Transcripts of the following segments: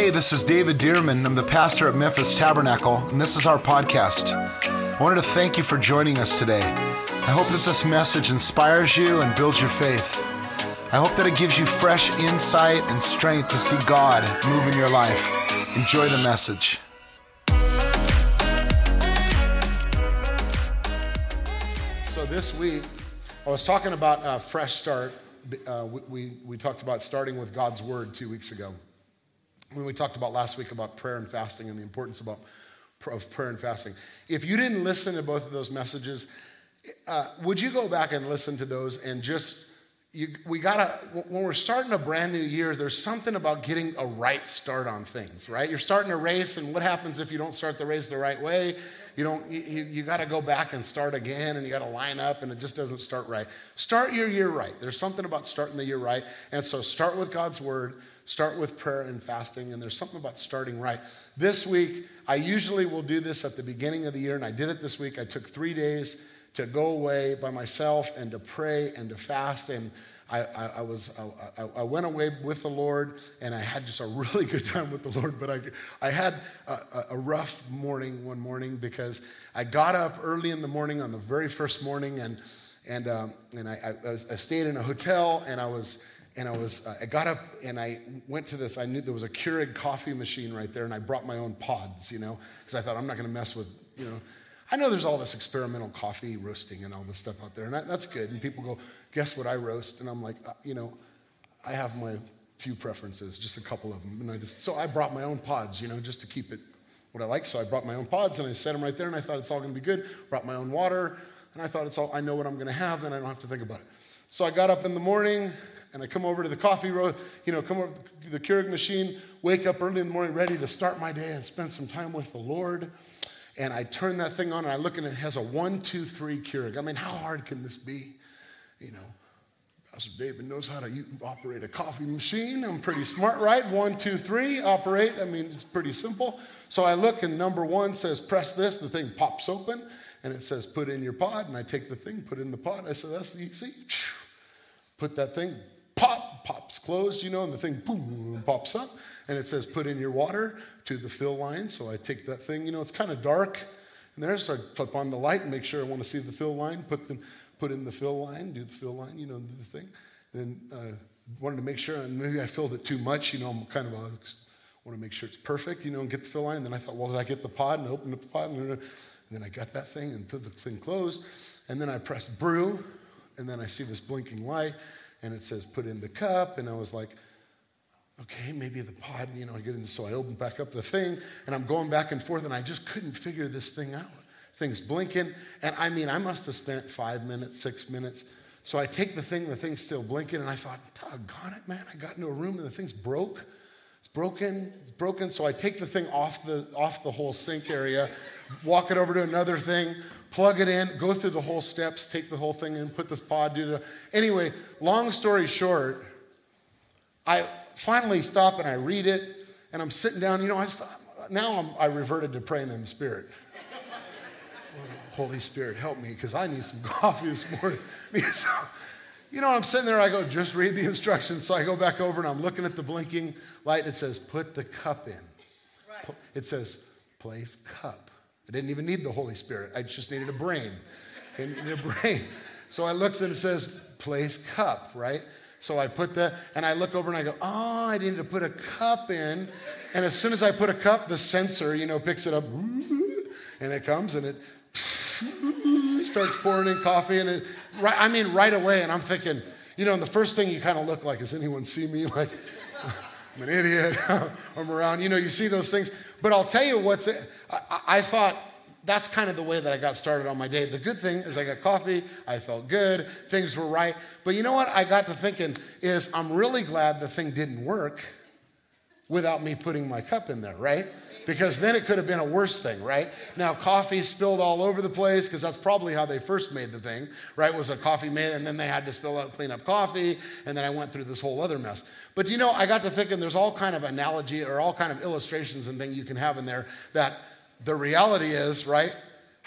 Hey, this is David Dirmann. I'm the pastor at Memphis Tabernacle, and this is our podcast. I wanted to thank you for joining us today. I hope that this message inspires you and builds your faith. I hope that it gives you fresh insight and strength to see God move in your life. Enjoy the message. So, this week, I was talking about a fresh start. Uh, we, we, we talked about starting with God's Word two weeks ago when we talked about last week about prayer and fasting and the importance about, of prayer and fasting. If you didn't listen to both of those messages, uh, would you go back and listen to those and just you, we gotta when we're starting a brand new year there's something about getting a right start on things right? You're starting a race and what happens if you don't start the race the right way? You don't you, you got to go back and start again and you got to line up and it just doesn't start right. Start your year right. There's something about starting the year right. And so start with god's word Start with prayer and fasting, and there's something about starting right. This week, I usually will do this at the beginning of the year, and I did it this week. I took three days to go away by myself and to pray and to fast. And I, I, I was I, I, went away with the Lord, and I had just a really good time with the Lord. But I, I had a, a rough morning one morning because I got up early in the morning on the very first morning, and and um, and I, I, stayed in a hotel, and I was and I was, uh, I got up and I went to this. I knew there was a Keurig coffee machine right there, and I brought my own pods, you know, because I thought I'm not going to mess with, you know. I know there's all this experimental coffee roasting and all this stuff out there, and that, that's good. And people go, guess what I roast? And I'm like, uh, you know, I have my few preferences, just a couple of them. And I just, so I brought my own pods, you know, just to keep it what I like. So I brought my own pods and I set them right there, and I thought it's all going to be good. Brought my own water, and I thought it's all, I know what I'm going to have, then I don't have to think about it. So I got up in the morning, and I come over to the coffee road, you know, come over to the Keurig machine, wake up early in the morning, ready to start my day and spend some time with the Lord. And I turn that thing on and I look and it has a one, two, three Keurig. I mean, how hard can this be? You know, Pastor David knows how to operate a coffee machine. I'm pretty smart, right? One, two, three, operate. I mean, it's pretty simple. So I look and number one says, press this. The thing pops open and it says, put in your pod. And I take the thing, put in the pod. I said, that's easy. Put that thing, pop, pops closed, you know, and the thing boom, pops up, and it says, put in your water to the fill line. So I take that thing, you know, it's kind of dark in there, so I flip on the light and make sure I want to see the fill line, put, them, put in the fill line, do the fill line, you know, do the thing. And then uh, wanted to make sure, and maybe I filled it too much, you know, I'm kind of a, want to make sure it's perfect, you know, and get the fill line. And then I thought, well, did I get the pod and open the pod? And then I got that thing and put the thing closed. And then I pressed brew, and then I see this blinking light and it says put in the cup. And I was like, okay, maybe the pod, you know, I get in. so I open back up the thing and I'm going back and forth and I just couldn't figure this thing out. Things blinking. And I mean, I must have spent five minutes, six minutes. So I take the thing, the thing's still blinking, and I thought, doggone it, man, I got into a room and the thing's broke. It's broken, it's broken. So I take the thing off the off the whole sink area, walk it over to another thing, plug it in, go through the whole steps, take the whole thing in, put this pod, do the. Anyway, long story short, I finally stop and I read it, and I'm sitting down. You know, I now I'm, I reverted to praying in the Spirit. Holy Spirit, help me because I need some coffee this morning. you know, I'm sitting there, I go, just read the instructions. So I go back over and I'm looking at the blinking light. It says, put the cup in. Right. It says, place cup. I didn't even need the Holy Spirit. I just needed a brain. I needed a brain. So I looked and it says, place cup, right? So I put the, and I look over and I go, oh, I needed to put a cup in. And as soon as I put a cup, the sensor, you know, picks it up and it comes and it starts pouring in coffee. And it, right, I mean, right away. And I'm thinking, you know, and the first thing you kind of look like, does anyone see me? Like, I'm an idiot. I'm around. You know, you see those things. But I'll tell you what's, I, I thought that's kind of the way that I got started on my day. The good thing is I got coffee, I felt good, things were right. But you know what I got to thinking is I'm really glad the thing didn't work without me putting my cup in there, right? Because then it could have been a worse thing, right? Now, coffee spilled all over the place because that's probably how they first made the thing, right? Was a coffee made, and then they had to spill out, clean up coffee, and then I went through this whole other mess. But you know, I got to thinking there's all kind of analogy or all kind of illustrations and things you can have in there that the reality is, right?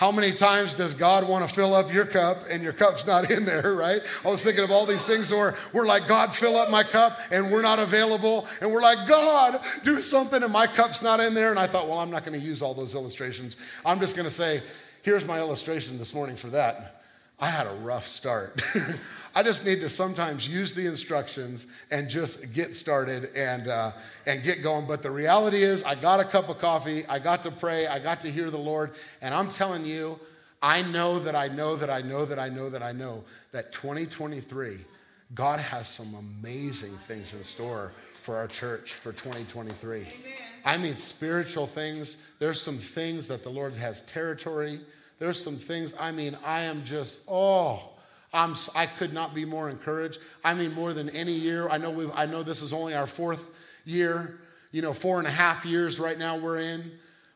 How many times does God want to fill up your cup and your cup's not in there, right? I was thinking of all these things where we're like, God, fill up my cup, and we're not available. And we're like, God, do something, and my cup's not in there. And I thought, well, I'm not going to use all those illustrations. I'm just going to say, here's my illustration this morning for that. I had a rough start. I just need to sometimes use the instructions and just get started and, uh, and get going. But the reality is, I got a cup of coffee, I got to pray, I got to hear the Lord, and I'm telling you, I know that I know that I know that I know that I know that 2023, God has some amazing things in store for our church for 2023. Amen. I mean, spiritual things. There's some things that the Lord has territory. There's some things, I mean, I am just, oh, I'm, I could not be more encouraged. I mean, more than any year. I know, we've, I know this is only our fourth year, you know, four and a half years right now we're in.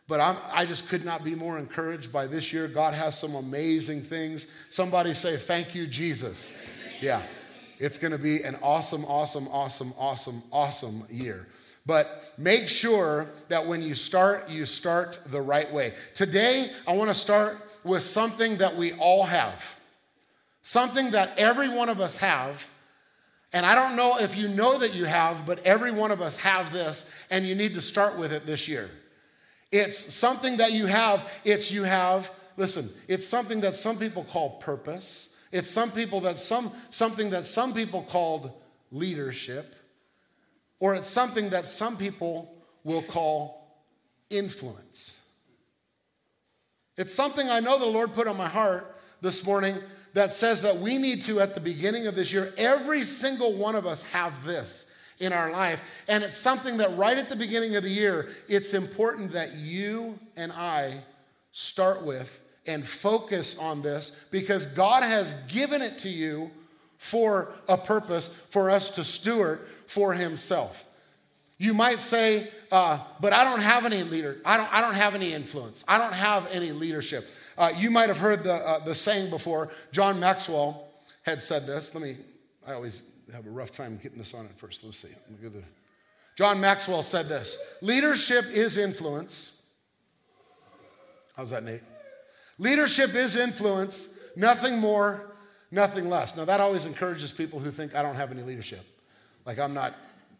But I'm, I just could not be more encouraged by this year. God has some amazing things. Somebody say, Thank you, Jesus. Yeah, it's going to be an awesome, awesome, awesome, awesome, awesome year. But make sure that when you start, you start the right way. Today, I want to start with something that we all have. Something that every one of us have. And I don't know if you know that you have, but every one of us have this, and you need to start with it this year. It's something that you have, it's you have, listen, it's something that some people call purpose. It's some people that some something that some people called leadership, or it's something that some people will call influence. It's something I know the Lord put on my heart this morning that says that we need to, at the beginning of this year, every single one of us have this in our life. And it's something that right at the beginning of the year, it's important that you and I start with and focus on this because God has given it to you for a purpose for us to steward for Himself. You might say, uh, but I don't have any leader. I don't, I don't have any influence. I don't have any leadership. Uh, you might have heard the, uh, the saying before. John Maxwell had said this. Let me, I always have a rough time getting this on at first. Let's see. Let the, John Maxwell said this Leadership is influence. How's that, Nate? Leadership is influence, nothing more, nothing less. Now, that always encourages people who think I don't have any leadership. Like I'm not,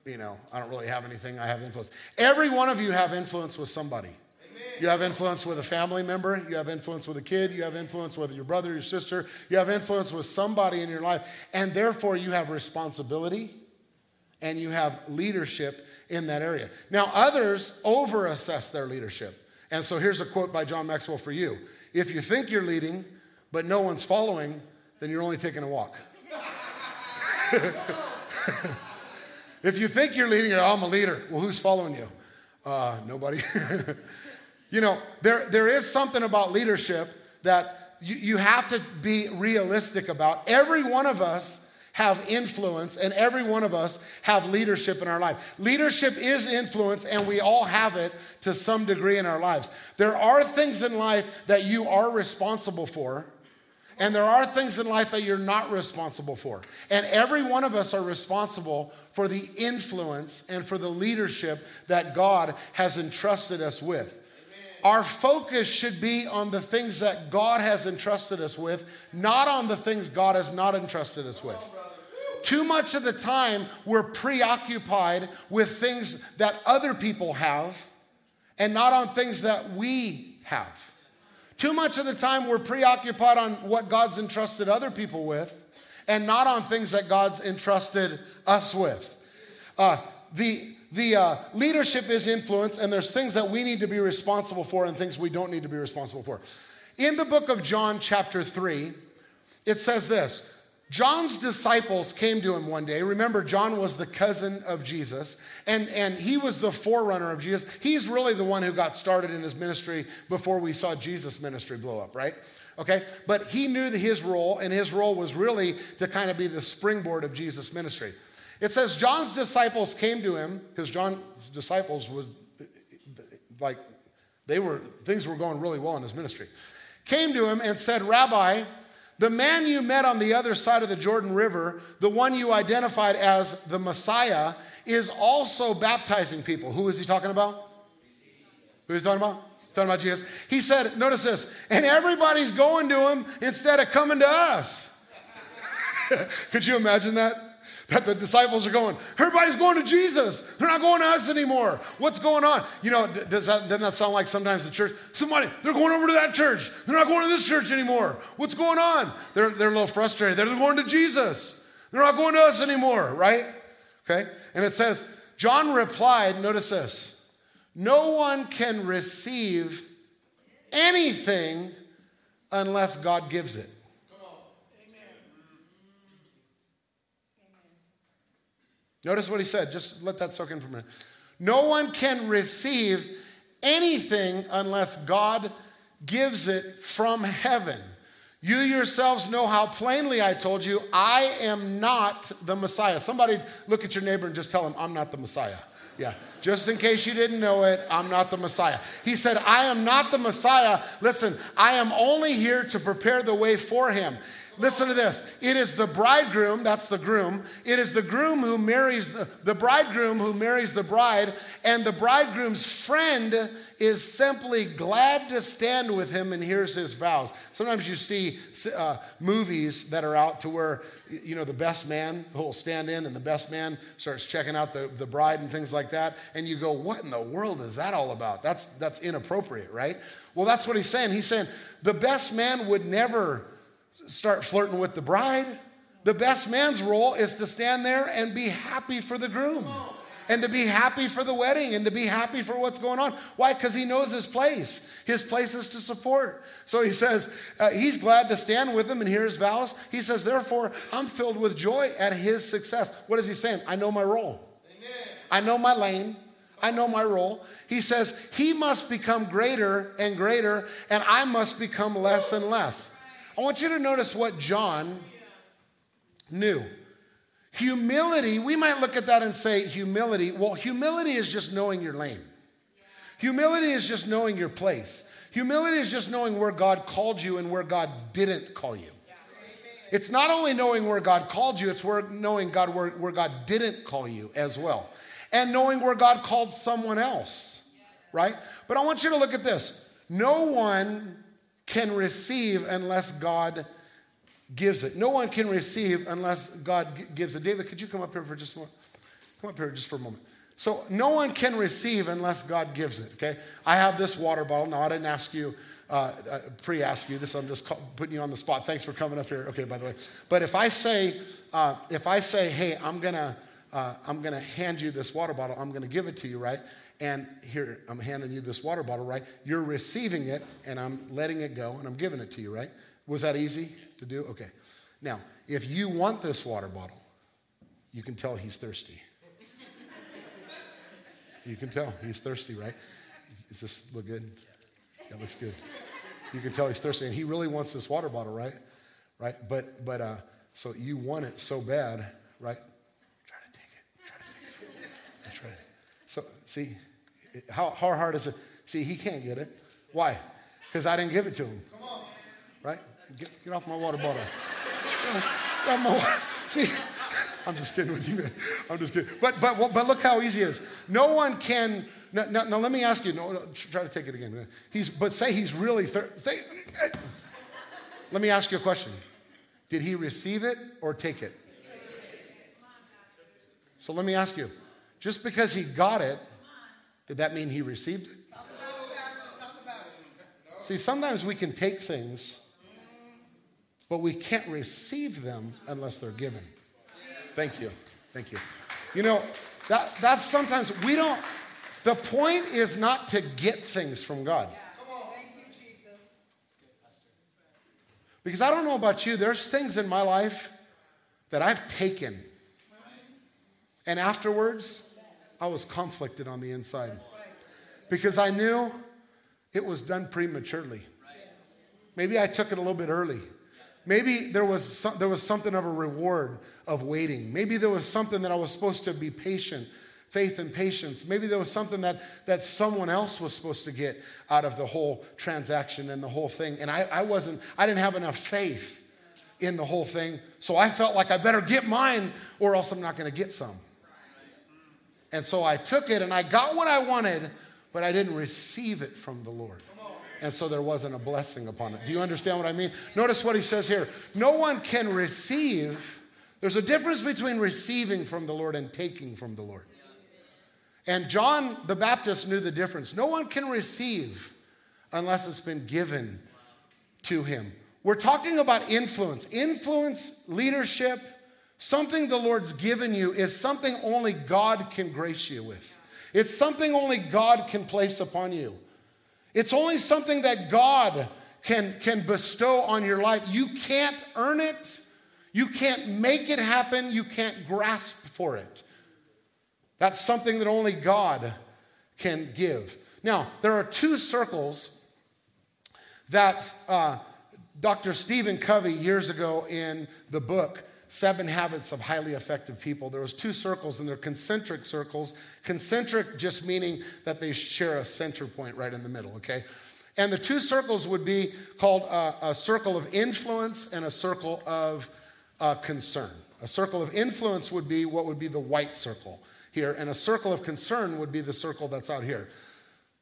you know, I don't really have anything, I have influence. Every one of you have influence with somebody. You have influence with a family member. You have influence with a kid. You have influence with your brother, your sister. You have influence with somebody in your life. And therefore, you have responsibility and you have leadership in that area. Now, others over assess their leadership. And so here's a quote by John Maxwell for you If you think you're leading, but no one's following, then you're only taking a walk. if you think you're leading, oh, I'm a leader. Well, who's following you? Uh, nobody. You know, there, there is something about leadership that you, you have to be realistic about. Every one of us have influence and every one of us have leadership in our life. Leadership is influence and we all have it to some degree in our lives. There are things in life that you are responsible for and there are things in life that you're not responsible for. And every one of us are responsible for the influence and for the leadership that God has entrusted us with. Our focus should be on the things that God has entrusted us with, not on the things God has not entrusted us with. Too much of the time, we're preoccupied with things that other people have and not on things that we have. Too much of the time, we're preoccupied on what God's entrusted other people with and not on things that God's entrusted us with. Uh, the, the uh, leadership is influence, and there's things that we need to be responsible for and things we don't need to be responsible for. In the book of John, chapter 3, it says this John's disciples came to him one day. Remember, John was the cousin of Jesus, and, and he was the forerunner of Jesus. He's really the one who got started in his ministry before we saw Jesus' ministry blow up, right? Okay? But he knew his role, and his role was really to kind of be the springboard of Jesus' ministry. It says John's disciples came to him because John's disciples was like they were things were going really well in his ministry. Came to him and said, "Rabbi, the man you met on the other side of the Jordan River, the one you identified as the Messiah, is also baptizing people." Who is he talking about? Who is he talking about? Talking about Jesus. He said, notice this, and everybody's going to him instead of coming to us. Could you imagine that? That the disciples are going, everybody's going to Jesus. They're not going to us anymore. What's going on? You know, does that, doesn't that sound like sometimes the church? Somebody, they're going over to that church. They're not going to this church anymore. What's going on? They're, they're a little frustrated. They're going to Jesus. They're not going to us anymore, right? Okay? And it says, John replied, notice this, no one can receive anything unless God gives it. Notice what he said. Just let that soak in for a minute. No one can receive anything unless God gives it from heaven. You yourselves know how plainly I told you, I am not the Messiah. Somebody look at your neighbor and just tell him, I'm not the Messiah. Yeah, just in case you didn't know it, I'm not the Messiah. He said, I am not the Messiah. Listen, I am only here to prepare the way for him. Listen to this. It is the bridegroom, that's the groom. It is the groom who marries the, the bridegroom who marries the bride, and the bridegroom's friend is simply glad to stand with him and hears his vows. Sometimes you see uh, movies that are out to where, you know, the best man who will stand in and the best man starts checking out the, the bride and things like that. And you go, what in the world is that all about? That's, that's inappropriate, right? Well, that's what he's saying. He's saying the best man would never start flirting with the bride. The best man's role is to stand there and be happy for the groom and to be happy for the wedding and to be happy for what's going on. Why? Because he knows his place. His place is to support. So he says, uh, he's glad to stand with him and hear his vows. He says, therefore, I'm filled with joy at his success. What is he saying? I know my role. I know my lane. I know my role. He says, he must become greater and greater, and I must become less and less. I want you to notice what John knew. Humility, we might look at that and say, humility. Well, humility is just knowing your lane. Humility is just knowing your place. Humility is just knowing where God called you and where God didn't call you. It's not only knowing where God called you, it's knowing God where, where God didn't call you as well. And knowing where God called someone else. Right? But I want you to look at this. No one can receive unless God gives it. No one can receive unless God gives it. David, could you come up here for just a moment? Come up here just for a moment. So, no one can receive unless God gives it, okay? I have this water bottle. Now, I didn't ask you, uh, uh, pre ask you this. I'm just call, putting you on the spot. Thanks for coming up here. Okay, by the way. But if I say, uh, if I say, hey, I'm gonna, uh, I'm gonna hand you this water bottle, I'm gonna give it to you, right? And here, I'm handing you this water bottle, right? You're receiving it, and I'm letting it go, and I'm giving it to you, right? Was that easy to do? Okay. Now, if you want this water bottle, you can tell he's thirsty. You can tell he's thirsty, right? Does this look good? That looks good. You can tell he's thirsty, and he really wants this water bottle, right? Right? But but uh, so you want it so bad, right? Try to take it. Try to take it. Try to. So see, how, how hard is it? See, he can't get it. Why? Because I didn't give it to him. Right? Get, get off my water bottle. Get my water. See, I'm just kidding with you, man. I'm just kidding. But, but, but look how easy it is. No one can. Now, now, now let me ask you. No, no, try to take it again. He's, but say he's really. Thir- say, let me ask you a question. Did he receive it or take it? So let me ask you. Just because he got it did that mean he received it? See, sometimes we can take things, but we can't receive them unless they're given. Thank you. Thank you. You know, that, that's sometimes we don't, the point is not to get things from God. Because I don't know about you, there's things in my life that I've taken. And afterwards, I was conflicted on the inside because I knew it was done prematurely. Maybe I took it a little bit early. Maybe there was, some, there was something of a reward of waiting. Maybe there was something that I was supposed to be patient, faith and patience. Maybe there was something that, that someone else was supposed to get out of the whole transaction and the whole thing. And I, I wasn't, I didn't have enough faith in the whole thing. So I felt like I better get mine or else I'm not going to get some. And so I took it and I got what I wanted, but I didn't receive it from the Lord. And so there wasn't a blessing upon it. Do you understand what I mean? Notice what he says here. No one can receive. There's a difference between receiving from the Lord and taking from the Lord. And John the Baptist knew the difference. No one can receive unless it's been given to him. We're talking about influence. Influence, leadership, something the Lord's given you is something only God can grace you with. It's something only God can place upon you. It's only something that God can, can bestow on your life. You can't earn it, you can't make it happen, you can't grasp for it. That's something that only God can give. Now, there are two circles that uh, Dr. Stephen Covey years ago in the book Seven Habits of Highly Effective People. There was two circles, and they're concentric circles. Concentric just meaning that they share a center point right in the middle, okay? And the two circles would be called a, a circle of influence and a circle of uh, concern. A circle of influence would be what would be the white circle here, and a circle of concern would be the circle that's out here.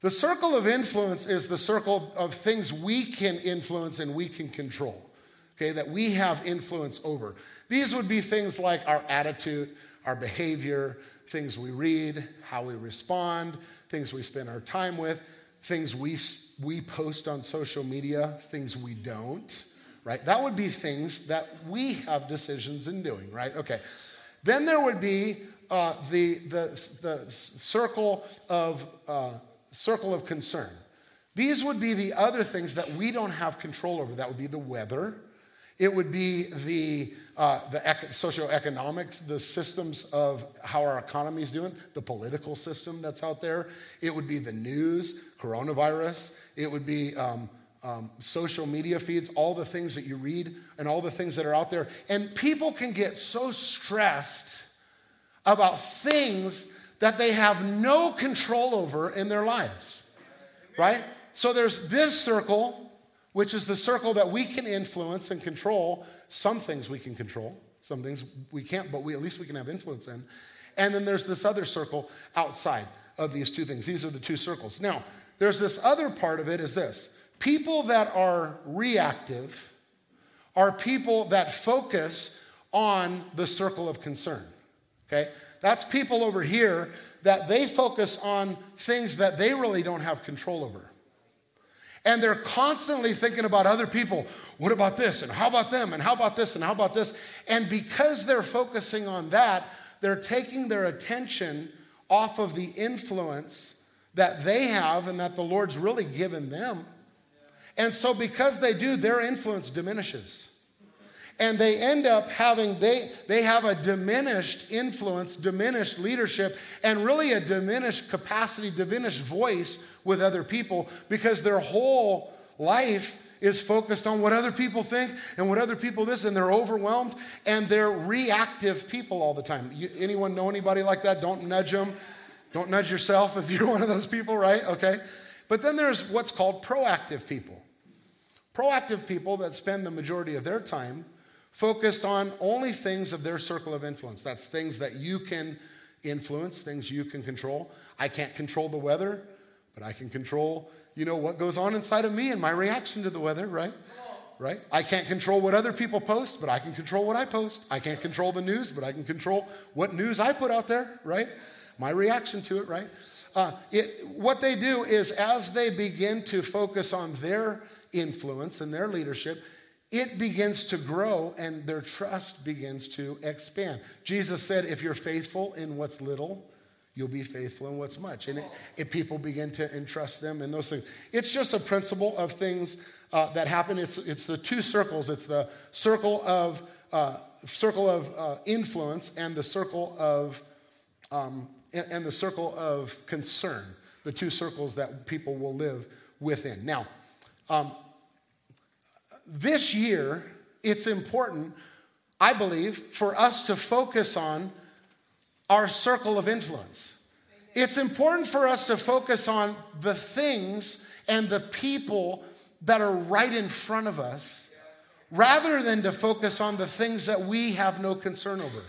The circle of influence is the circle of things we can influence and we can control, okay, that we have influence over. These would be things like our attitude, our behavior, things we read, how we respond, things we spend our time with, things we, we post on social media, things we don't, right? That would be things that we have decisions in doing, right? Okay. Then there would be uh, the, the, the circle of, uh, circle of concern. These would be the other things that we don't have control over. That would be the weather. It would be the, uh, the ec- socioeconomics, the systems of how our economy is doing, the political system that's out there. It would be the news, coronavirus. It would be um, um, social media feeds, all the things that you read and all the things that are out there. And people can get so stressed about things that they have no control over in their lives, right? So there's this circle, which is the circle that we can influence and control. Some things we can control, some things we can't, but we, at least we can have influence in. And then there's this other circle outside of these two things. These are the two circles. Now, there's this other part of it is this people that are reactive are people that focus on the circle of concern. Okay? That's people over here that they focus on things that they really don't have control over. And they're constantly thinking about other people. What about this? And how about them? And how about this? And how about this? And because they're focusing on that, they're taking their attention off of the influence that they have and that the Lord's really given them. And so, because they do, their influence diminishes and they end up having they they have a diminished influence diminished leadership and really a diminished capacity diminished voice with other people because their whole life is focused on what other people think and what other people this and they're overwhelmed and they're reactive people all the time. You, anyone know anybody like that? Don't nudge them don't nudge yourself if you're one of those people right? Okay. But then there's what's called proactive people. Proactive people that spend the majority of their time focused on only things of their circle of influence. That's things that you can influence, things you can control. I can't control the weather, but I can control, you know, what goes on inside of me and my reaction to the weather, right? Right? I can't control what other people post, but I can control what I post. I can't control the news, but I can control what news I put out there, right? My reaction to it, right? Uh, it, what they do is as they begin to focus on their influence and their leadership, it begins to grow and their trust begins to expand. Jesus said, if you're faithful in what's little, you'll be faithful in what's much. And if people begin to entrust them in those things, it's just a principle of things uh, that happen. It's, it's the two circles. It's the circle of uh, circle of uh, influence and the circle of um, and, and the circle of concern. The two circles that people will live within. Now. Um, this year, it's important, I believe, for us to focus on our circle of influence. It's important for us to focus on the things and the people that are right in front of us rather than to focus on the things that we have no concern over.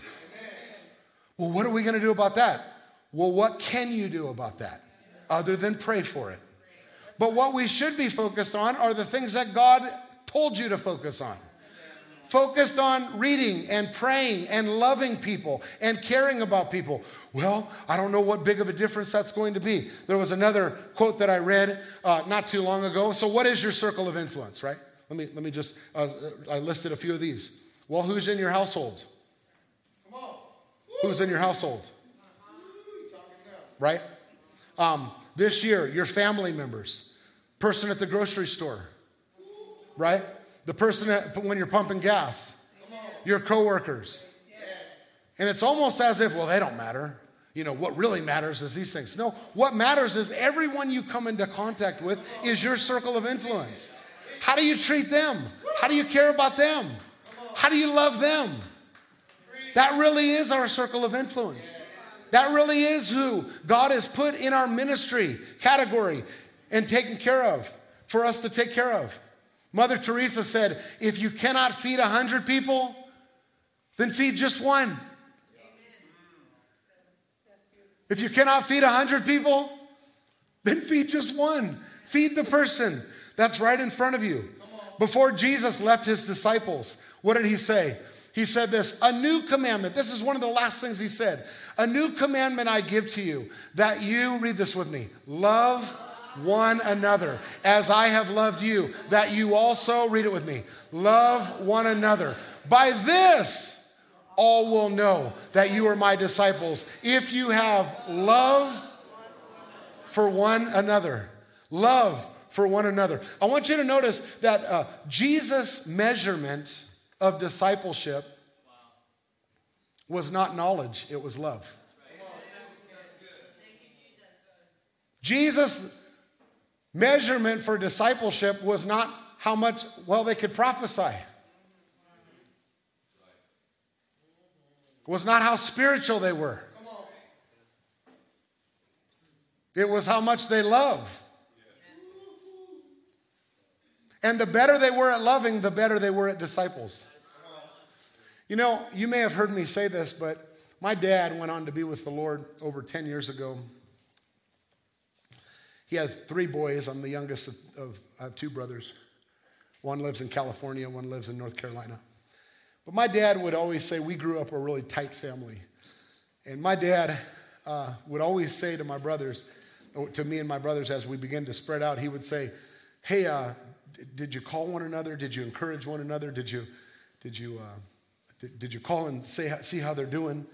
Well, what are we going to do about that? Well, what can you do about that? other than pray for it. But what we should be focused on are the things that God told you to focus on. Focused on reading and praying and loving people and caring about people. Well, I don't know what big of a difference that's going to be. There was another quote that I read uh, not too long ago. So, what is your circle of influence, right? Let me, let me just, uh, I listed a few of these. Well, who's in your household? Come on. Who's in your household? Right? Um, this year, your family members, person at the grocery store, right? The person that, when you're pumping gas, your coworkers. And it's almost as if, well, they don't matter. You know, what really matters is these things. No, what matters is everyone you come into contact with is your circle of influence. How do you treat them? How do you care about them? How do you love them? That really is our circle of influence. That really is who God has put in our ministry category and taken care of for us to take care of. Mother Teresa said, if you cannot feed 100 people, then feed just one. If you cannot feed 100 people, then feed just one. Feed the person that's right in front of you. Before Jesus left his disciples, what did he say? He said this A new commandment. This is one of the last things he said. A new commandment I give to you that you, read this with me, love one another as I have loved you, that you also, read it with me, love one another. By this, all will know that you are my disciples if you have love for one another. Love for one another. I want you to notice that uh, Jesus' measurement of discipleship was not knowledge, it was love. Jesus' measurement for discipleship was not how much, well, they could prophesy. was not how spiritual they were. It was how much they love. And the better they were at loving, the better they were at disciples. You know, you may have heard me say this, but my dad went on to be with the Lord over 10 years ago. He has three boys. I'm the youngest of, of I have two brothers. One lives in California, one lives in North Carolina. But my dad would always say, We grew up a really tight family. And my dad uh, would always say to my brothers, to me and my brothers as we began to spread out, he would say, Hey, uh, did you call one another? Did you encourage one another? Did you, did you, uh, did, did, you call and say, see how they're doing?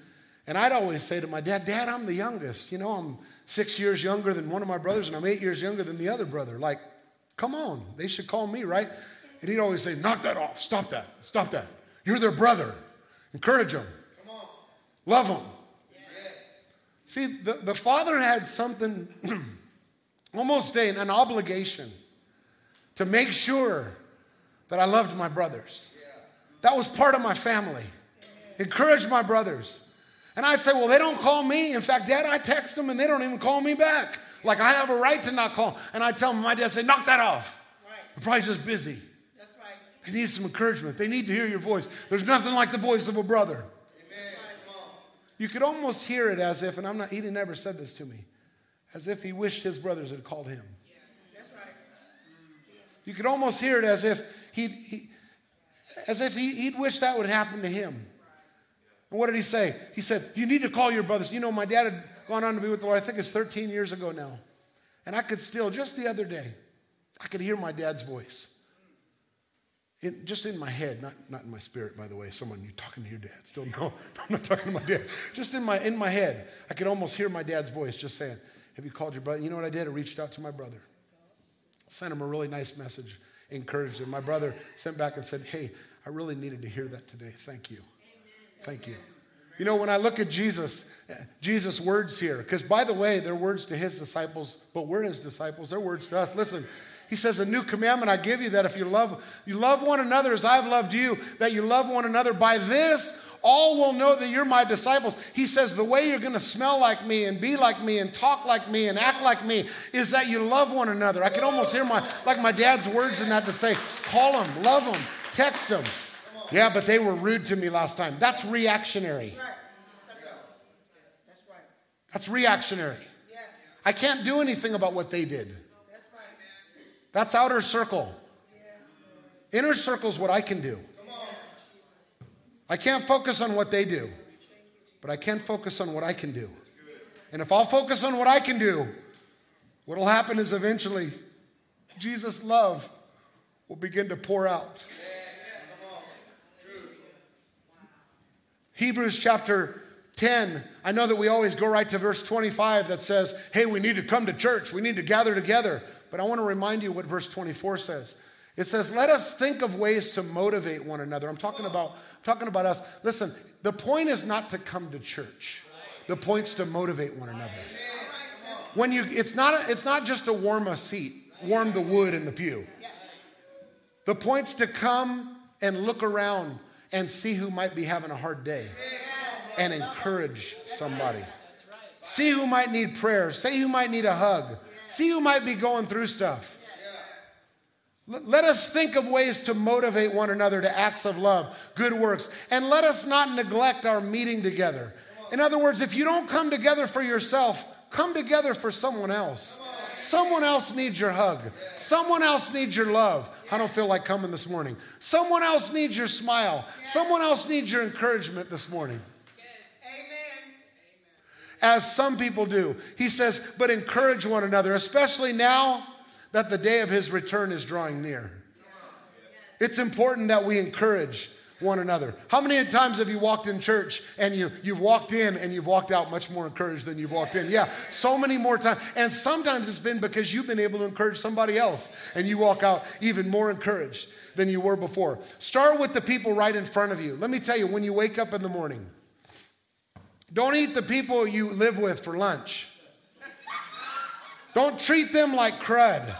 And I'd always say to my dad, Dad, I'm the youngest. You know, I'm six years younger than one of my brothers, and I'm eight years younger than the other brother. Like, come on, they should call me, right? And he'd always say, Knock that off. Stop that. Stop that. You're their brother. Encourage them. Love them. Yes. See, the, the father had something, almost a, an obligation to make sure that I loved my brothers. That was part of my family. Encourage my brothers. And I'd say, well, they don't call me. In fact, Dad, I text them and they don't even call me back. Like I have a right to not call. And I tell them, my dad say, knock that off. Right. They're probably just busy. That's right. They need some encouragement. They need to hear your voice. There's nothing like the voice of a brother. Amen. You could almost hear it as if, and I'm not, he never said this to me, as if he wished his brothers had called him. You could almost hear it as if he, he as if he, he'd wish that would happen to him. And what did he say? He said, You need to call your brothers. You know, my dad had gone on to be with the Lord, I think it's 13 years ago now. And I could still, just the other day, I could hear my dad's voice. Just in my head, not, not in my spirit, by the way. Someone, you talking to your dad? Still, no, I'm not talking to my dad. Just in my, in my head, I could almost hear my dad's voice just saying, Have you called your brother? You know what I did? I reached out to my brother sent him a really nice message, encouraged him. My brother sent back and said, Hey, I really needed to hear that today. Thank you. Thank you. You know, when I look at Jesus, Jesus' words here, because by the way, they're words to his disciples, but we're his disciples, they're words to us. Listen, he says, A new commandment I give you that if you love, you love one another as I've loved you, that you love one another. By this, all will know that you're my disciples. He says, The way you're going to smell like me and be like me and talk like me and act like me is that you love one another. I can almost hear my, like my dad's words in that to say, Call them, love them, text them. Yeah, but they were rude to me last time. That's reactionary. That's reactionary. I can't do anything about what they did. That's outer circle. Inner circle is what I can do. I can't focus on what they do, but I can focus on what I can do. And if I'll focus on what I can do, what will happen is eventually Jesus' love will begin to pour out. Hebrews chapter 10, I know that we always go right to verse 25 that says, hey, we need to come to church, we need to gather together. But I want to remind you what verse 24 says. It says, let us think of ways to motivate one another. I'm talking about, I'm talking about us. Listen, the point is not to come to church. The point's to motivate one another. When you, it's not, a, it's not just to warm a seat, warm the wood in the pew. The point's to come and look around and see who might be having a hard day and encourage somebody. See who might need prayer. See who might need a hug. See who might be going through stuff. Let us think of ways to motivate one another to acts of love, good works, and let us not neglect our meeting together. In other words, if you don't come together for yourself, come together for someone else. Someone else needs your hug. Someone else needs your love. I don't feel like coming this morning. Someone else needs your smile. Someone else needs your encouragement this morning Amen. as some people do. He says, but encourage one another, especially now that the day of his return is drawing near. It's important that we encourage one another. How many times have you walked in church and you, you've walked in and you've walked out much more encouraged than you've walked in? Yeah, so many more times. And sometimes it's been because you've been able to encourage somebody else and you walk out even more encouraged than you were before. Start with the people right in front of you. Let me tell you, when you wake up in the morning, don't eat the people you live with for lunch. Don't treat them like crud.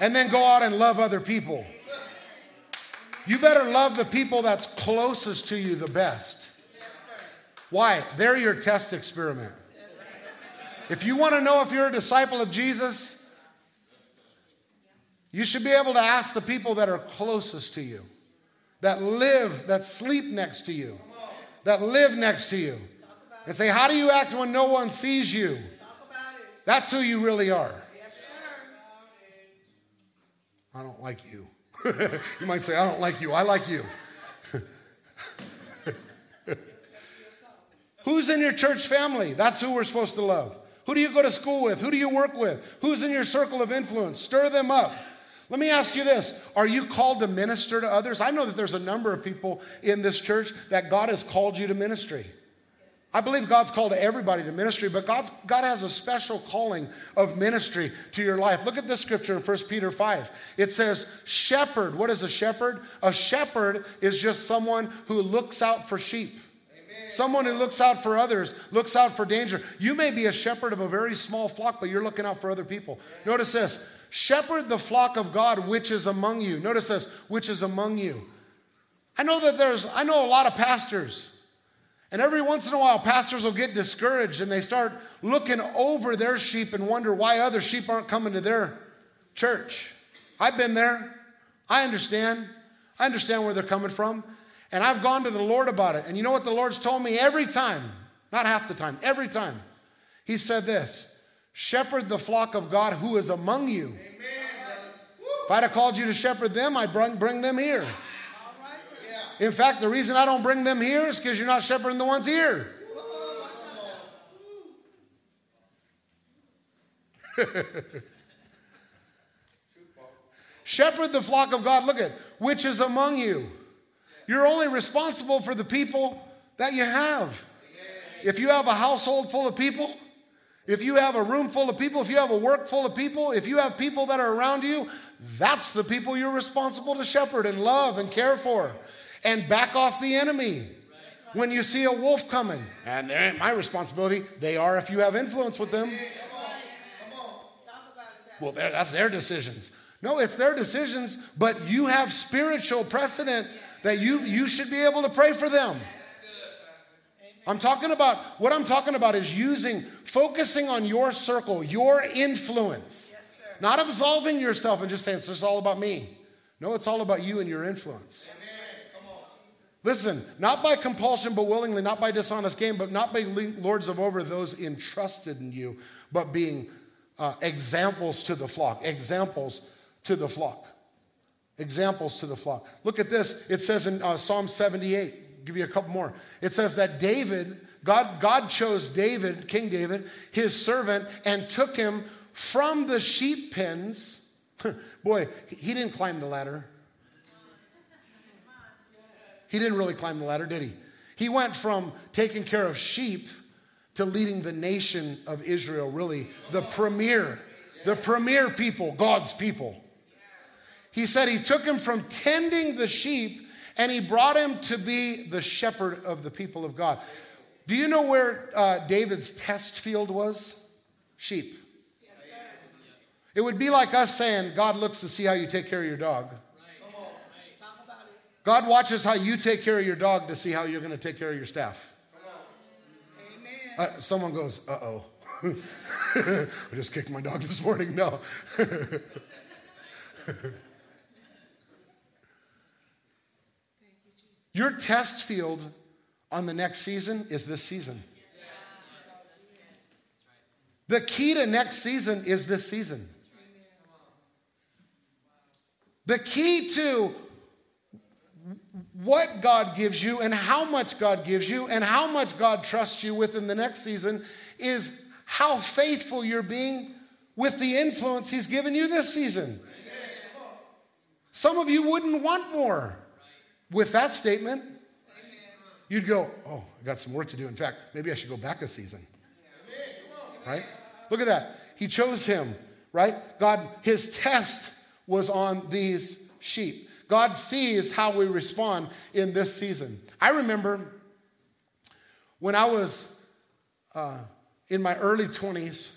And then go out and love other people. You better love the people that's closest to you the best. Why? They're your test experiment. If you want to know if you're a disciple of Jesus, you should be able to ask the people that are closest to you, that live, that sleep next to you that live next to you and say, How do you act when no one sees you? That's who you really are. I don't like you. you might say, I don't like you. I like you. Who's in your church family? That's who we're supposed to love. Who do you go to school with? Who do you work with? Who's in your circle of influence? Stir them up. Let me ask you this Are you called to minister to others? I know that there's a number of people in this church that God has called you to ministry. I believe God's called everybody to ministry, but God's, God has a special calling of ministry to your life. Look at this scripture in 1 Peter 5. It says, Shepherd. What is a shepherd? A shepherd is just someone who looks out for sheep. Someone who looks out for others, looks out for danger. You may be a shepherd of a very small flock, but you're looking out for other people. Notice this Shepherd the flock of God which is among you. Notice this, which is among you. I know that there's, I know a lot of pastors. And every once in a while, pastors will get discouraged and they start looking over their sheep and wonder why other sheep aren't coming to their church. I've been there. I understand. I understand where they're coming from. And I've gone to the Lord about it. And you know what the Lord's told me every time? Not half the time, every time. He said this Shepherd the flock of God who is among you. Amen. If I'd have called you to shepherd them, I'd bring, bring them here. In fact, the reason I don't bring them here is because you're not shepherding the ones here. Shepherd the flock of God, look at, which is among you. You're only responsible for the people that you have. If you have a household full of people, if you have a room full of people, if you have a work full of people, if you have people that are around you, that's the people you're responsible to shepherd and love and care for and back off the enemy. When you see a wolf coming, and my responsibility, they are if you have influence with them. Well, that's their decisions. No, it's their decisions, but you have spiritual precedent that you, you should be able to pray for them. I'm talking about, what I'm talking about is using, focusing on your circle, your influence. Not absolving yourself and just saying, it's just all about me. No, it's all about you and your influence. Listen, not by compulsion, but willingly, not by dishonest gain, but not by lords of over those entrusted in you, but being uh, examples to the flock. Examples to the flock. Examples to the flock. Look at this. It says in uh, Psalm 78, I'll give you a couple more. It says that David, God, God chose David, King David, his servant, and took him from the sheep pens. Boy, he didn't climb the ladder. He didn't really climb the ladder, did he? He went from taking care of sheep to leading the nation of Israel, really, the premier, the premier people, God's people. He said he took him from tending the sheep and he brought him to be the shepherd of the people of God. Do you know where uh, David's test field was? Sheep. it would be like us saying, God looks to see how you take care of your dog. God watches how you take care of your dog to see how you're going to take care of your staff. Uh, someone goes, uh oh. I just kicked my dog this morning. No. your test field on the next season is this season. The key to next season is this season. The key to what God gives you and how much God gives you and how much God trusts you with in the next season is how faithful you're being with the influence He's given you this season. Some of you wouldn't want more with that statement. You'd go, Oh, I got some work to do. In fact, maybe I should go back a season. Right? Look at that. He chose him, right? God, his test was on these sheep. God sees how we respond in this season. I remember when I was uh, in my early 20s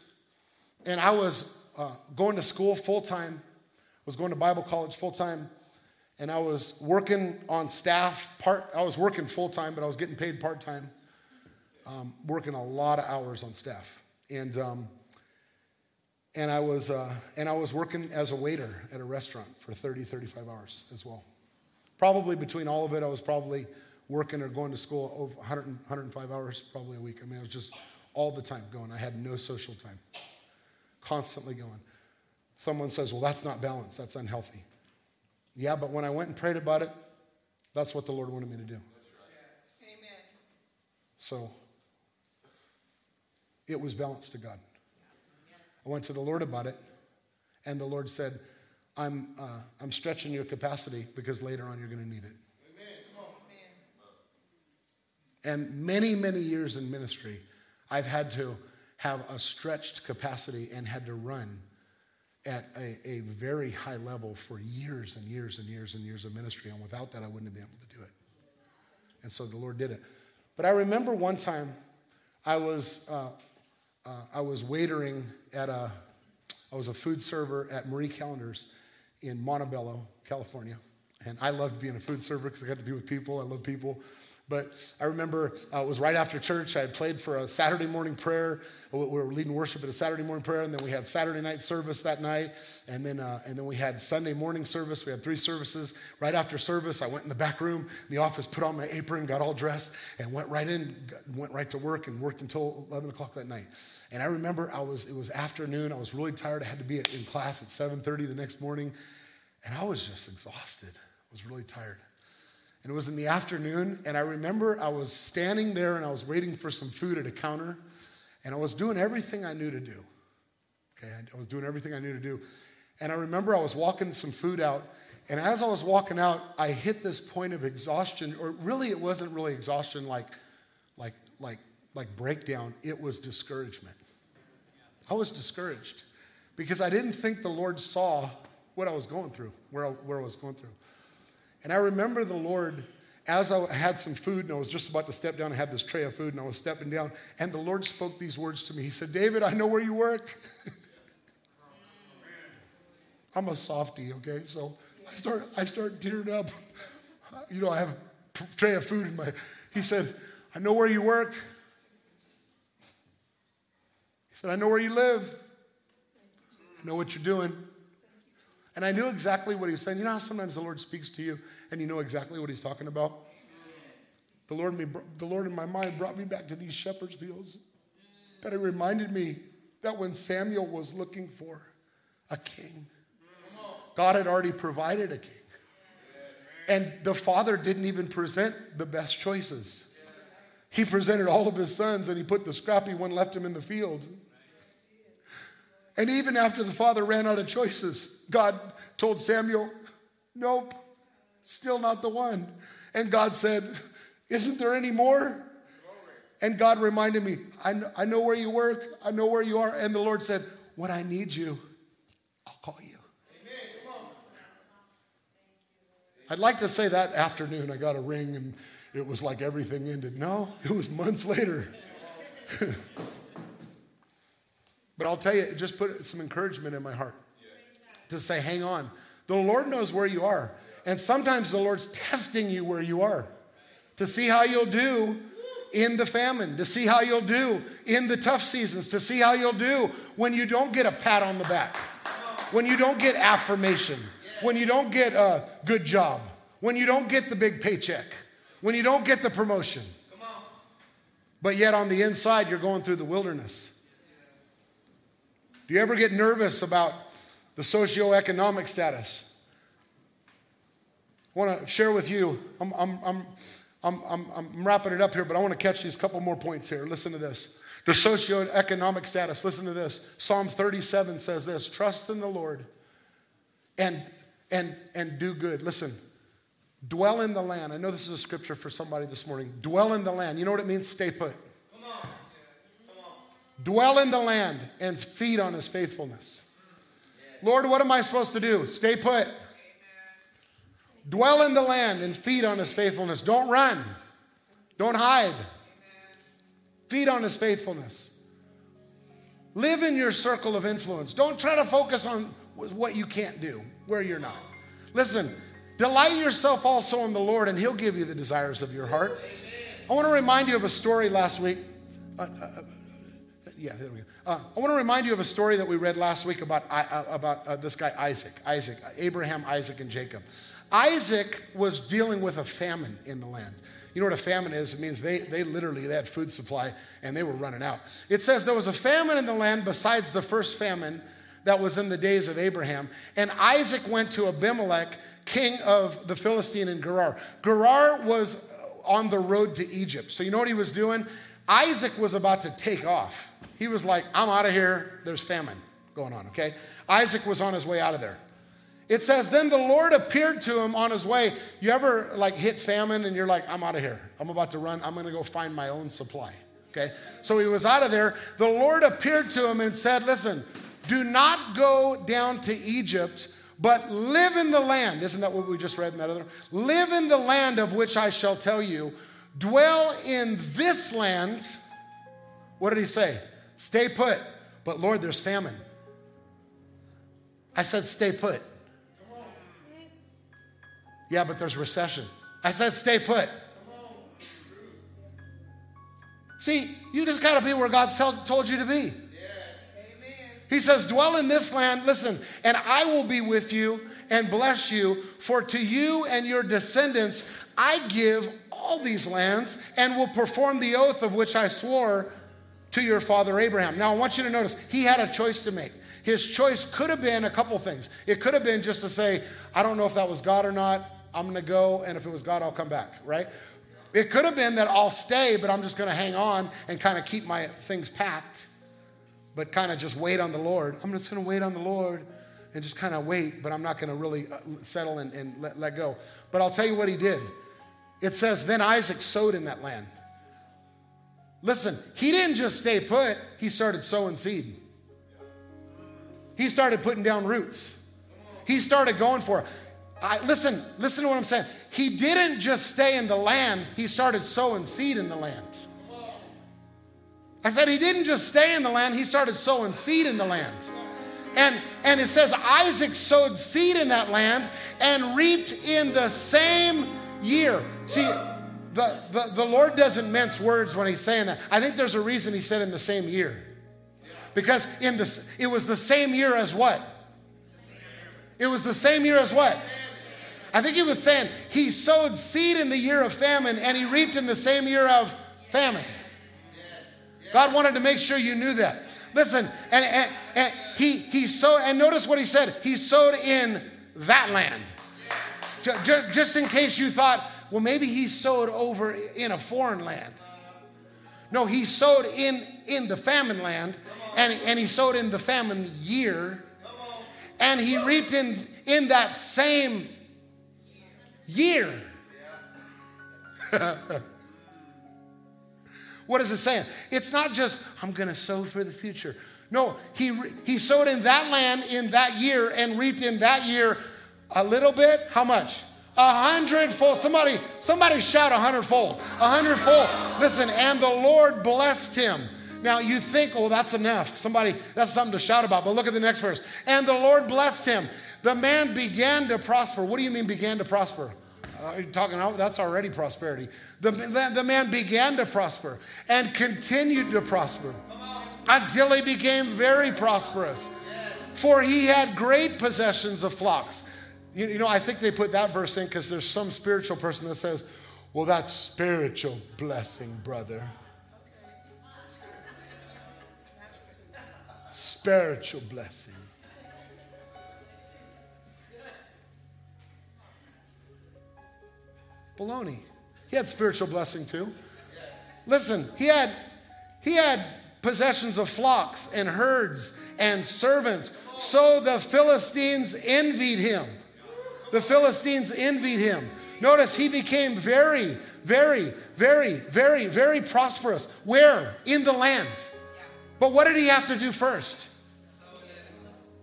and I was uh, going to school full time, I was going to Bible college full time, and I was working on staff part. I was working full time, but I was getting paid part time, um, working a lot of hours on staff. And um, and I was, uh, and I was working as a waiter at a restaurant for 30, 35 hours as well. Probably between all of it, I was probably working or going to school over 100, 105 hours probably a week. I mean, I was just all the time going. I had no social time, constantly going. Someone says, well, that's not balanced, that's unhealthy. Yeah, but when I went and prayed about it, that's what the Lord wanted me to do. Amen. So it was balanced to God. I went to the Lord about it, and the Lord said, I'm, uh, I'm stretching your capacity because later on you're going to need it. And many, many years in ministry, I've had to have a stretched capacity and had to run at a, a, very high level for years and years and years and years of ministry. And without that, I wouldn't have been able to do it. And so the Lord did it. But I remember one time I was uh, uh, I was waitering at a, I was a food server at Marie Callender's in Montebello, California. And I loved being a food server because I got to be with people. I love people. But I remember uh, it was right after church. I had played for a Saturday morning prayer. We were leading worship at a Saturday morning prayer, and then we had Saturday night service that night, and then uh, and then we had Sunday morning service. We had three services. Right after service, I went in the back room in the office, put on my apron, got all dressed, and went right in, went right to work, and worked until 11 o'clock that night. And I remember I was it was afternoon. I was really tired. I had to be in class at 7:30 the next morning, and I was just exhausted. I was really tired. And it was in the afternoon, and I remember I was standing there and I was waiting for some food at a counter, and I was doing everything I knew to do. Okay, I was doing everything I knew to do. And I remember I was walking some food out, and as I was walking out, I hit this point of exhaustion, or really it wasn't really exhaustion like, like, like, like breakdown, it was discouragement. I was discouraged because I didn't think the Lord saw what I was going through, where I, where I was going through. And I remember the Lord, as I had some food and I was just about to step down, I had this tray of food and I was stepping down, and the Lord spoke these words to me. He said, David, I know where you work. I'm a softie, okay? So I start, I start tearing up. You know, I have a tray of food in my. He said, I know where you work. He said, I know where you live. I know what you're doing. And I knew exactly what he was saying. You know how sometimes the Lord speaks to you and you know exactly what he's talking about? the Lord, me, the Lord in my mind brought me back to these shepherd's fields. That it reminded me that when Samuel was looking for a king, God had already provided a king. And the father didn't even present the best choices. He presented all of his sons and he put the scrappy one, left him in the field. And even after the father ran out of choices, God told Samuel, Nope, still not the one. And God said, Isn't there any more? And God reminded me, I know, I know where you work, I know where you are. And the Lord said, When I need you, I'll call you. I'd like to say that afternoon I got a ring and it was like everything ended. No, it was months later. but I'll tell you, it just put some encouragement in my heart to say, hang on. The Lord knows where you are. And sometimes the Lord's testing you where you are to see how you'll do in the famine, to see how you'll do in the tough seasons, to see how you'll do when you don't get a pat on the back, when you don't get affirmation when you don't get a good job, when you don't get the big paycheck, when you don't get the promotion. But yet on the inside, you're going through the wilderness. Do you ever get nervous about the socioeconomic status? I want to share with you, I'm, I'm, I'm, I'm, I'm, I'm wrapping it up here, but I want to catch these couple more points here. Listen to this. The socioeconomic status, listen to this. Psalm 37 says this Trust in the Lord and and, and do good. Listen, dwell in the land. I know this is a scripture for somebody this morning. Dwell in the land. You know what it means? Stay put. Come on. Dwell in the land and feed on his faithfulness. Lord, what am I supposed to do? Stay put. Dwell in the land and feed on his faithfulness. Don't run. Don't hide. Feed on his faithfulness. Live in your circle of influence. Don't try to focus on what you can't do, where you're not. Listen, delight yourself also in the Lord, and He'll give you the desires of your heart. I want to remind you of a story last week. Yeah, there we go. Uh, I want to remind you of a story that we read last week about, uh, about uh, this guy Isaac. Isaac, Abraham, Isaac, and Jacob. Isaac was dealing with a famine in the land. You know what a famine is? It means they, they literally they had food supply and they were running out. It says there was a famine in the land besides the first famine that was in the days of Abraham. And Isaac went to Abimelech, king of the Philistine in Gerar. Gerar was on the road to Egypt. So you know what he was doing? Isaac was about to take off. He was like, I'm out of here. There's famine going on, okay? Isaac was on his way out of there. It says, then the Lord appeared to him on his way. You ever like hit famine and you're like, I'm out of here. I'm about to run. I'm going to go find my own supply. Okay. So he was out of there. The Lord appeared to him and said, Listen, do not go down to Egypt, but live in the land. Isn't that what we just read in that other? Live in the land of which I shall tell you. Dwell in this land. What did he say? Stay put. But Lord, there's famine. I said, stay put. Yeah, but there's recession. I said, stay put. See, you just got to be where God told you to be. He says, Dwell in this land, listen, and I will be with you and bless you, for to you and your descendants I give all these lands and will perform the oath of which I swore to your father Abraham. Now, I want you to notice he had a choice to make. His choice could have been a couple things. It could have been just to say, I don't know if that was God or not. I'm going to go, and if it was God, I'll come back, right? It could have been that I'll stay, but I'm just going to hang on and kind of keep my things packed but kind of just wait on the Lord. I'm just going to wait on the Lord and just kind of wait, but I'm not going to really uh, settle and, and let, let go. But I'll tell you what he did. It says, Then Isaac sowed in that land. Listen, he didn't just stay put, he started sowing seed. He started putting down roots. He started going for it. I, listen, listen to what I'm saying. He didn't just stay in the land, he started sowing seed in the land. I said he didn't just stay in the land, he started sowing seed in the land. And, and it says Isaac sowed seed in that land and reaped in the same year. See, the, the, the Lord doesn't mince words when he's saying that. I think there's a reason he said in the same year. Because in the, it was the same year as what? It was the same year as what? I think he was saying he sowed seed in the year of famine and he reaped in the same year of famine. God wanted to make sure you knew that. Listen, and, and, and he, he sowed, and notice what he said. He sowed in that land. Just, in case you thought, well, maybe he sowed over in a foreign land. No, he sowed in, in the famine land, and, and he sowed in the famine year, and he reaped in, in that same year. what is it saying? It's not just, I'm going to sow for the future. No, he, he sowed in that land in that year and reaped in that year a little bit. How much? A hundredfold. Somebody, somebody shout a hundredfold. A hundredfold. Listen, and the Lord blessed him. Now you think, oh, that's enough. Somebody, that's something to shout about. But look at the next verse. And the Lord blessed him. The man began to prosper. What do you mean began to prosper? Uh, you're talking about that's already prosperity. The, the man began to prosper and continued to prosper until he became very prosperous. For he had great possessions of flocks you, you know, I think they put that verse in because there's some spiritual person that says, well, that's spiritual blessing, brother. Spiritual blessing. Baloney. He had spiritual blessing too. Listen, he had he had possessions of flocks and herds and servants. So the Philistines envied him the Philistines envied him. Notice he became very, very, very, very, very prosperous. Where? In the land. But what did he have to do first?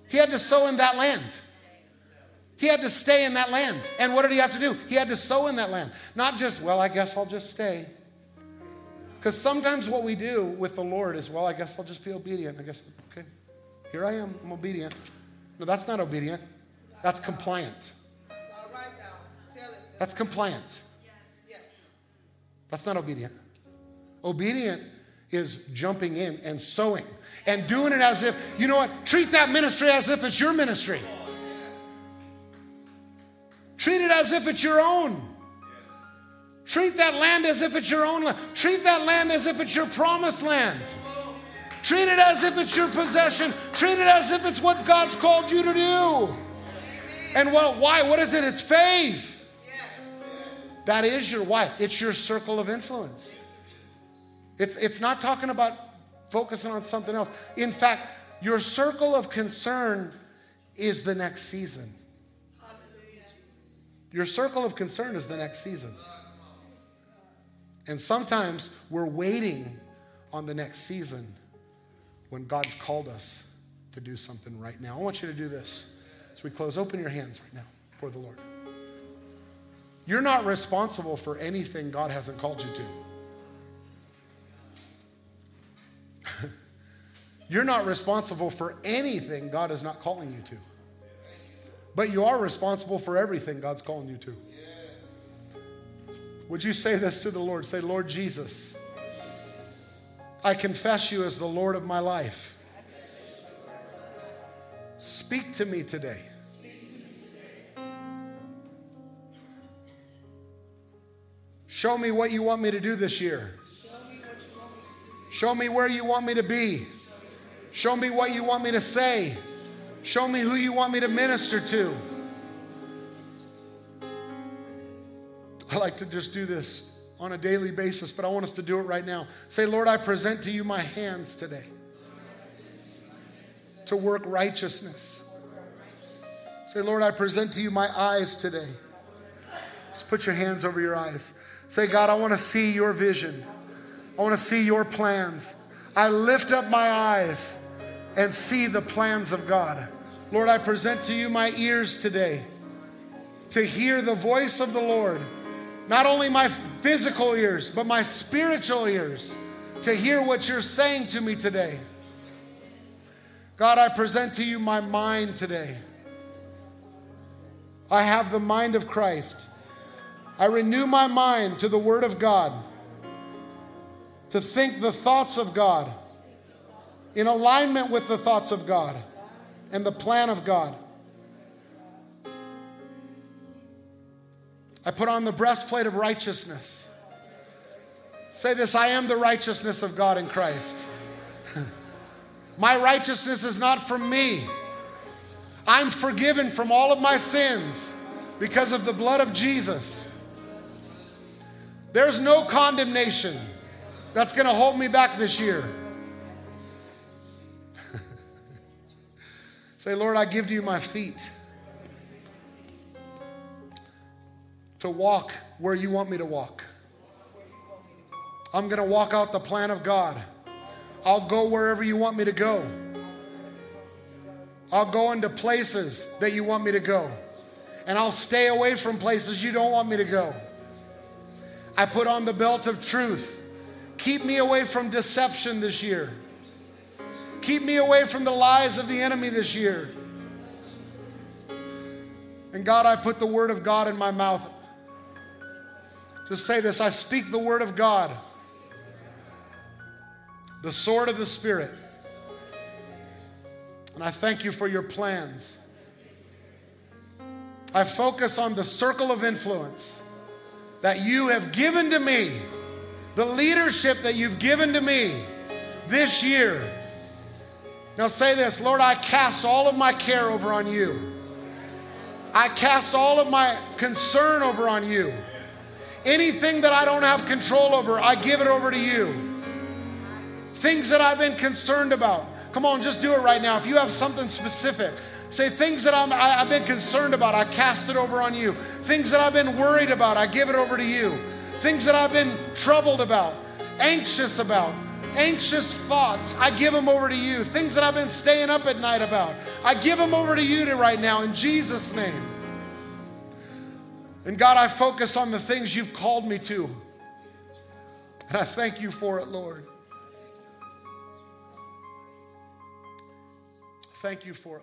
He had to sow in that land. He had to stay in that land. And what did he have to do? He had to sow in that land. Not just, well, I guess I'll just stay. Because sometimes what we do with the Lord is, well, I guess I'll just be obedient. I guess, okay, here I am, I'm obedient. No, that's not obedient, that's compliant. That's compliant. That's not obedient. Obedient is jumping in and sowing and doing it as if, you know what? Treat that ministry as if it's your ministry. Treat it as if it's your own. Treat that land as if it's your own land. Treat that land as if it's your promised land. Treat it as if it's your possession. Treat it as if it's what God's called you to do. And what, why? What is it? It's faith. That is your why. It's your circle of influence. It's, it's not talking about focusing on something else. In fact, your circle of concern is the next season. Your circle of concern is the next season. And sometimes we're waiting on the next season when God's called us to do something right now. I want you to do this. As we close, open your hands right now for the Lord. You're not responsible for anything God hasn't called you to. You're not responsible for anything God is not calling you to. But you are responsible for everything God's calling you to. Would you say this to the Lord? Say, Lord Jesus, I confess you as the Lord of my life. Speak to me today. Show me what you want me to do this year. Show me where you want me to be. Show me what you want me to say. Show me who you want me to minister to. I like to just do this on a daily basis, but I want us to do it right now. Say, Lord, I present to you my hands today to work righteousness. Say, Lord, I present to you my eyes today. Just put your hands over your eyes. Say, God, I want to see your vision. I want to see your plans. I lift up my eyes and see the plans of God. Lord, I present to you my ears today to hear the voice of the Lord. Not only my physical ears, but my spiritual ears to hear what you're saying to me today. God, I present to you my mind today. I have the mind of Christ. I renew my mind to the Word of God, to think the thoughts of God, in alignment with the thoughts of God and the plan of God. I put on the breastplate of righteousness. Say this I am the righteousness of God in Christ. my righteousness is not from me. I'm forgiven from all of my sins because of the blood of Jesus. There's no condemnation that's going to hold me back this year. Say, Lord, I give to you my feet to walk where you want me to walk. I'm going to walk out the plan of God. I'll go wherever you want me to go. I'll go into places that you want me to go. And I'll stay away from places you don't want me to go. I put on the belt of truth. Keep me away from deception this year. Keep me away from the lies of the enemy this year. And God, I put the word of God in my mouth. Just say this I speak the word of God, the sword of the Spirit. And I thank you for your plans. I focus on the circle of influence that you have given to me, the leadership that you've given to me this year. Now say this Lord, I cast all of my care over on you. I cast all of my concern over on you. Anything that I don't have control over, I give it over to you. Things that I've been concerned about. Come on, just do it right now. If you have something specific, say things that I'm, I, have been concerned about, I cast it over on you. Things that I've been worried about, I give it over to you. Things that I've been troubled about, anxious about, anxious thoughts, I give them over to you. Things that I've been staying up at night about, I give them over to you to right now in Jesus' name. And God, I focus on the things you've called me to. And I thank you for it, Lord. Thank you for it.